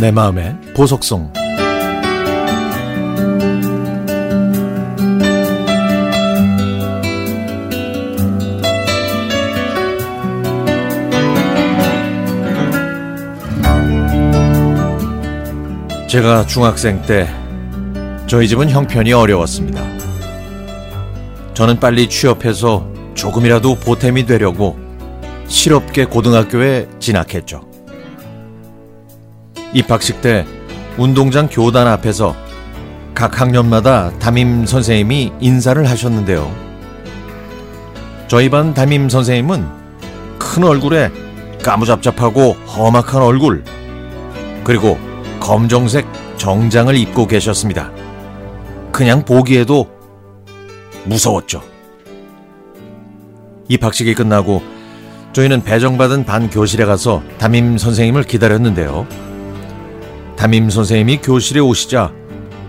내 마음의 보석성 제가 중학생 때 저희 집은 형편이 어려웠습니다. 저는 빨리 취업해서 조금이라도 보탬이 되려고 실업계 고등학교에 진학했죠. 입학식 때 운동장 교단 앞에서 각 학년마다 담임 선생님이 인사를 하셨는데요. 저희 반 담임 선생님은 큰 얼굴에 까무잡잡하고 험악한 얼굴, 그리고 검정색 정장을 입고 계셨습니다. 그냥 보기에도 무서웠죠. 입학식이 끝나고 저희는 배정받은 반 교실에 가서 담임 선생님을 기다렸는데요. 담임 선생님이 교실에 오시자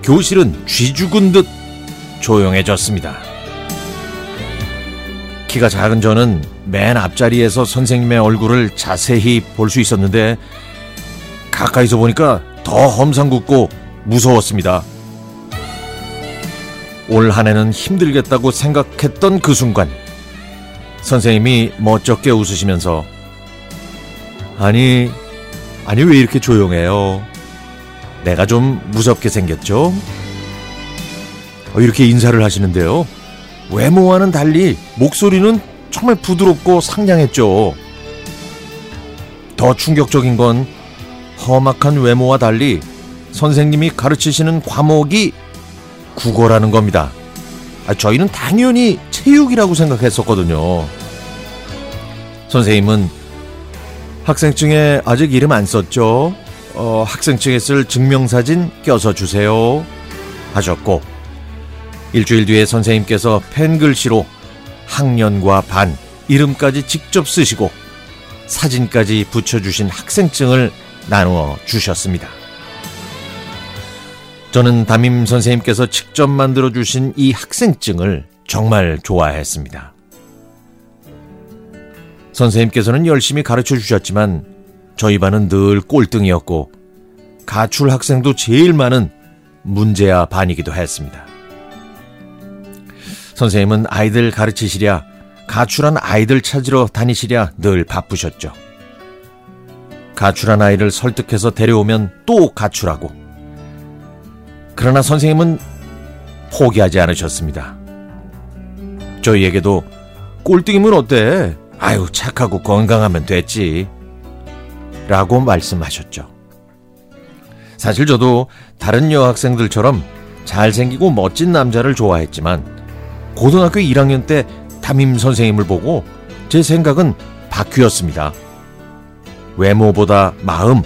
교실은 쥐 죽은 듯 조용해졌습니다. 키가 작은 저는 맨 앞자리에서 선생님의 얼굴을 자세히 볼 수 있었는데 가까이서 보니까 더 험상궂고 무서웠습니다. 올 한 해는 힘들겠다고 생각했던 그 순간 선생님이 멋쩍게 웃으시면서 아니 아니 왜 이렇게 조용해요? 내가 좀 무섭게 생겼죠? 어, 이렇게 인사를 하시는데요. 외모와는 달리 목소리는 정말 부드럽고 상냥했죠. 더 충격적인 건 험악한 외모와 달리 선생님이 가르치시는 과목이 국어라는 겁니다. 아, 저희는 당연히 체육이라고 생각했었거든요. 선생님은 학생증에 아직 이름 안 썼죠? 어, 학생증에 쓸 증명사진 껴서 주세요. 하셨고, 일주일 뒤에 선생님께서 펜글씨로 학년과 반, 이름까지 직접 쓰시고, 사진까지 붙여주신 학생증을 나누어 주셨습니다. 저는 담임 선생님께서 직접 만들어 주신 이 학생증을 정말 좋아했습니다. 선생님께서는 열심히 가르쳐 주셨지만 저희 반은 늘 꼴등이었고 가출 학생도 제일 많은 문제아 반이기도 했습니다. 선생님은 아이들 가르치시랴 가출한 아이들 찾으러 다니시랴 늘 바쁘셨죠. 가출한 아이를 설득해서 데려오면 또 가출하고 그러나 선생님은 포기하지 않으셨습니다. 저희에게도 꼴등이면 어때? 아유, 착하고 건강하면 됐지. 라고 말씀하셨죠. 사실 저도 다른 여학생들처럼 잘생기고 멋진 남자를 좋아했지만 고등학교 1학년 때 담임 선생님을 보고 제 생각은 바뀌었습니다. 외모보다 마음,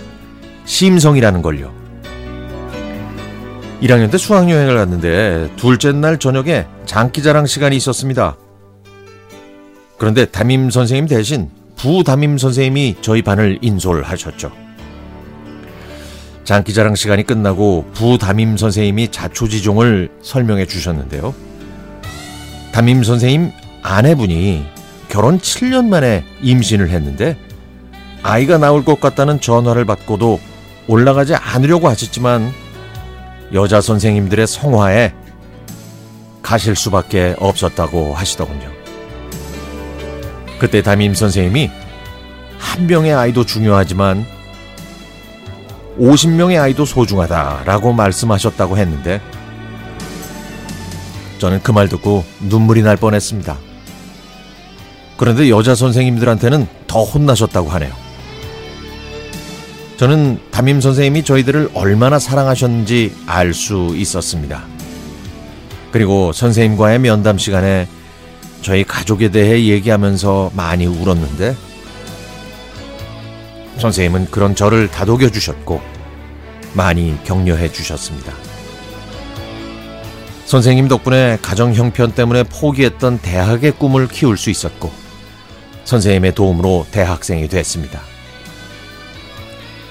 심성이라는 걸요. 1학년 때 수학여행을 갔는데 둘째 날 저녁에 장기자랑 시간이 있었습니다. 그런데 담임 선생님 대신 부담임 선생님이 저희 반을 인솔하셨죠. 장기자랑 시간이 끝나고 부 담임 선생님이 자초지종을 설명해 주셨는데요. 담임 선생님 아내분이 결혼 7년 만에 임신을 했는데 아이가 나올 것 같다는 전화를 받고도 올라가지 않으려고 하셨지만 여자 선생님들의 성화에 가실 수밖에 없었다고 하시더군요. 그때 담임 선생님이 한 명의 아이도 중요하지만 50명의 아이도 소중하다라고 말씀하셨다고 했는데 저는 그 말 듣고 눈물이 날 뻔했습니다. 그런데 여자 선생님들한테는 더 혼나셨다고 하네요. 저는 담임 선생님이 저희들을 얼마나 사랑하셨는지 알 수 있었습니다. 그리고 선생님과의 면담 시간에 저희 가족에 대해 얘기하면서 많이 울었는데 선생님은 그런 저를 다독여 주셨고 많이 격려해 주셨습니다. 선생님 덕분에 가정 형편 때문에 포기했던 대학의 꿈을 키울 수 있었고 선생님의 도움으로 대학생이 됐습니다.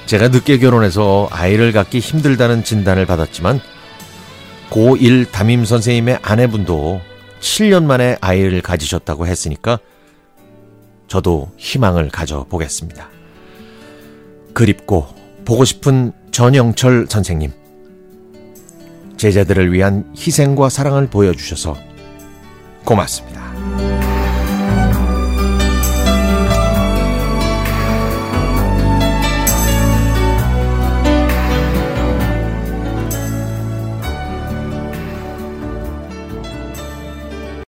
제가 늦게 결혼해서 아이를 갖기 힘들다는 진단을 받았지만 고1 담임 선생님의 아내분도 7년 만에 아이를 가지셨다고 했으니까 저도 희망을 가져보겠습니다. 그립고 보고 싶은 전영철 선생님. 제자들을 위한 희생과 사랑을 보여주셔서 고맙습니다.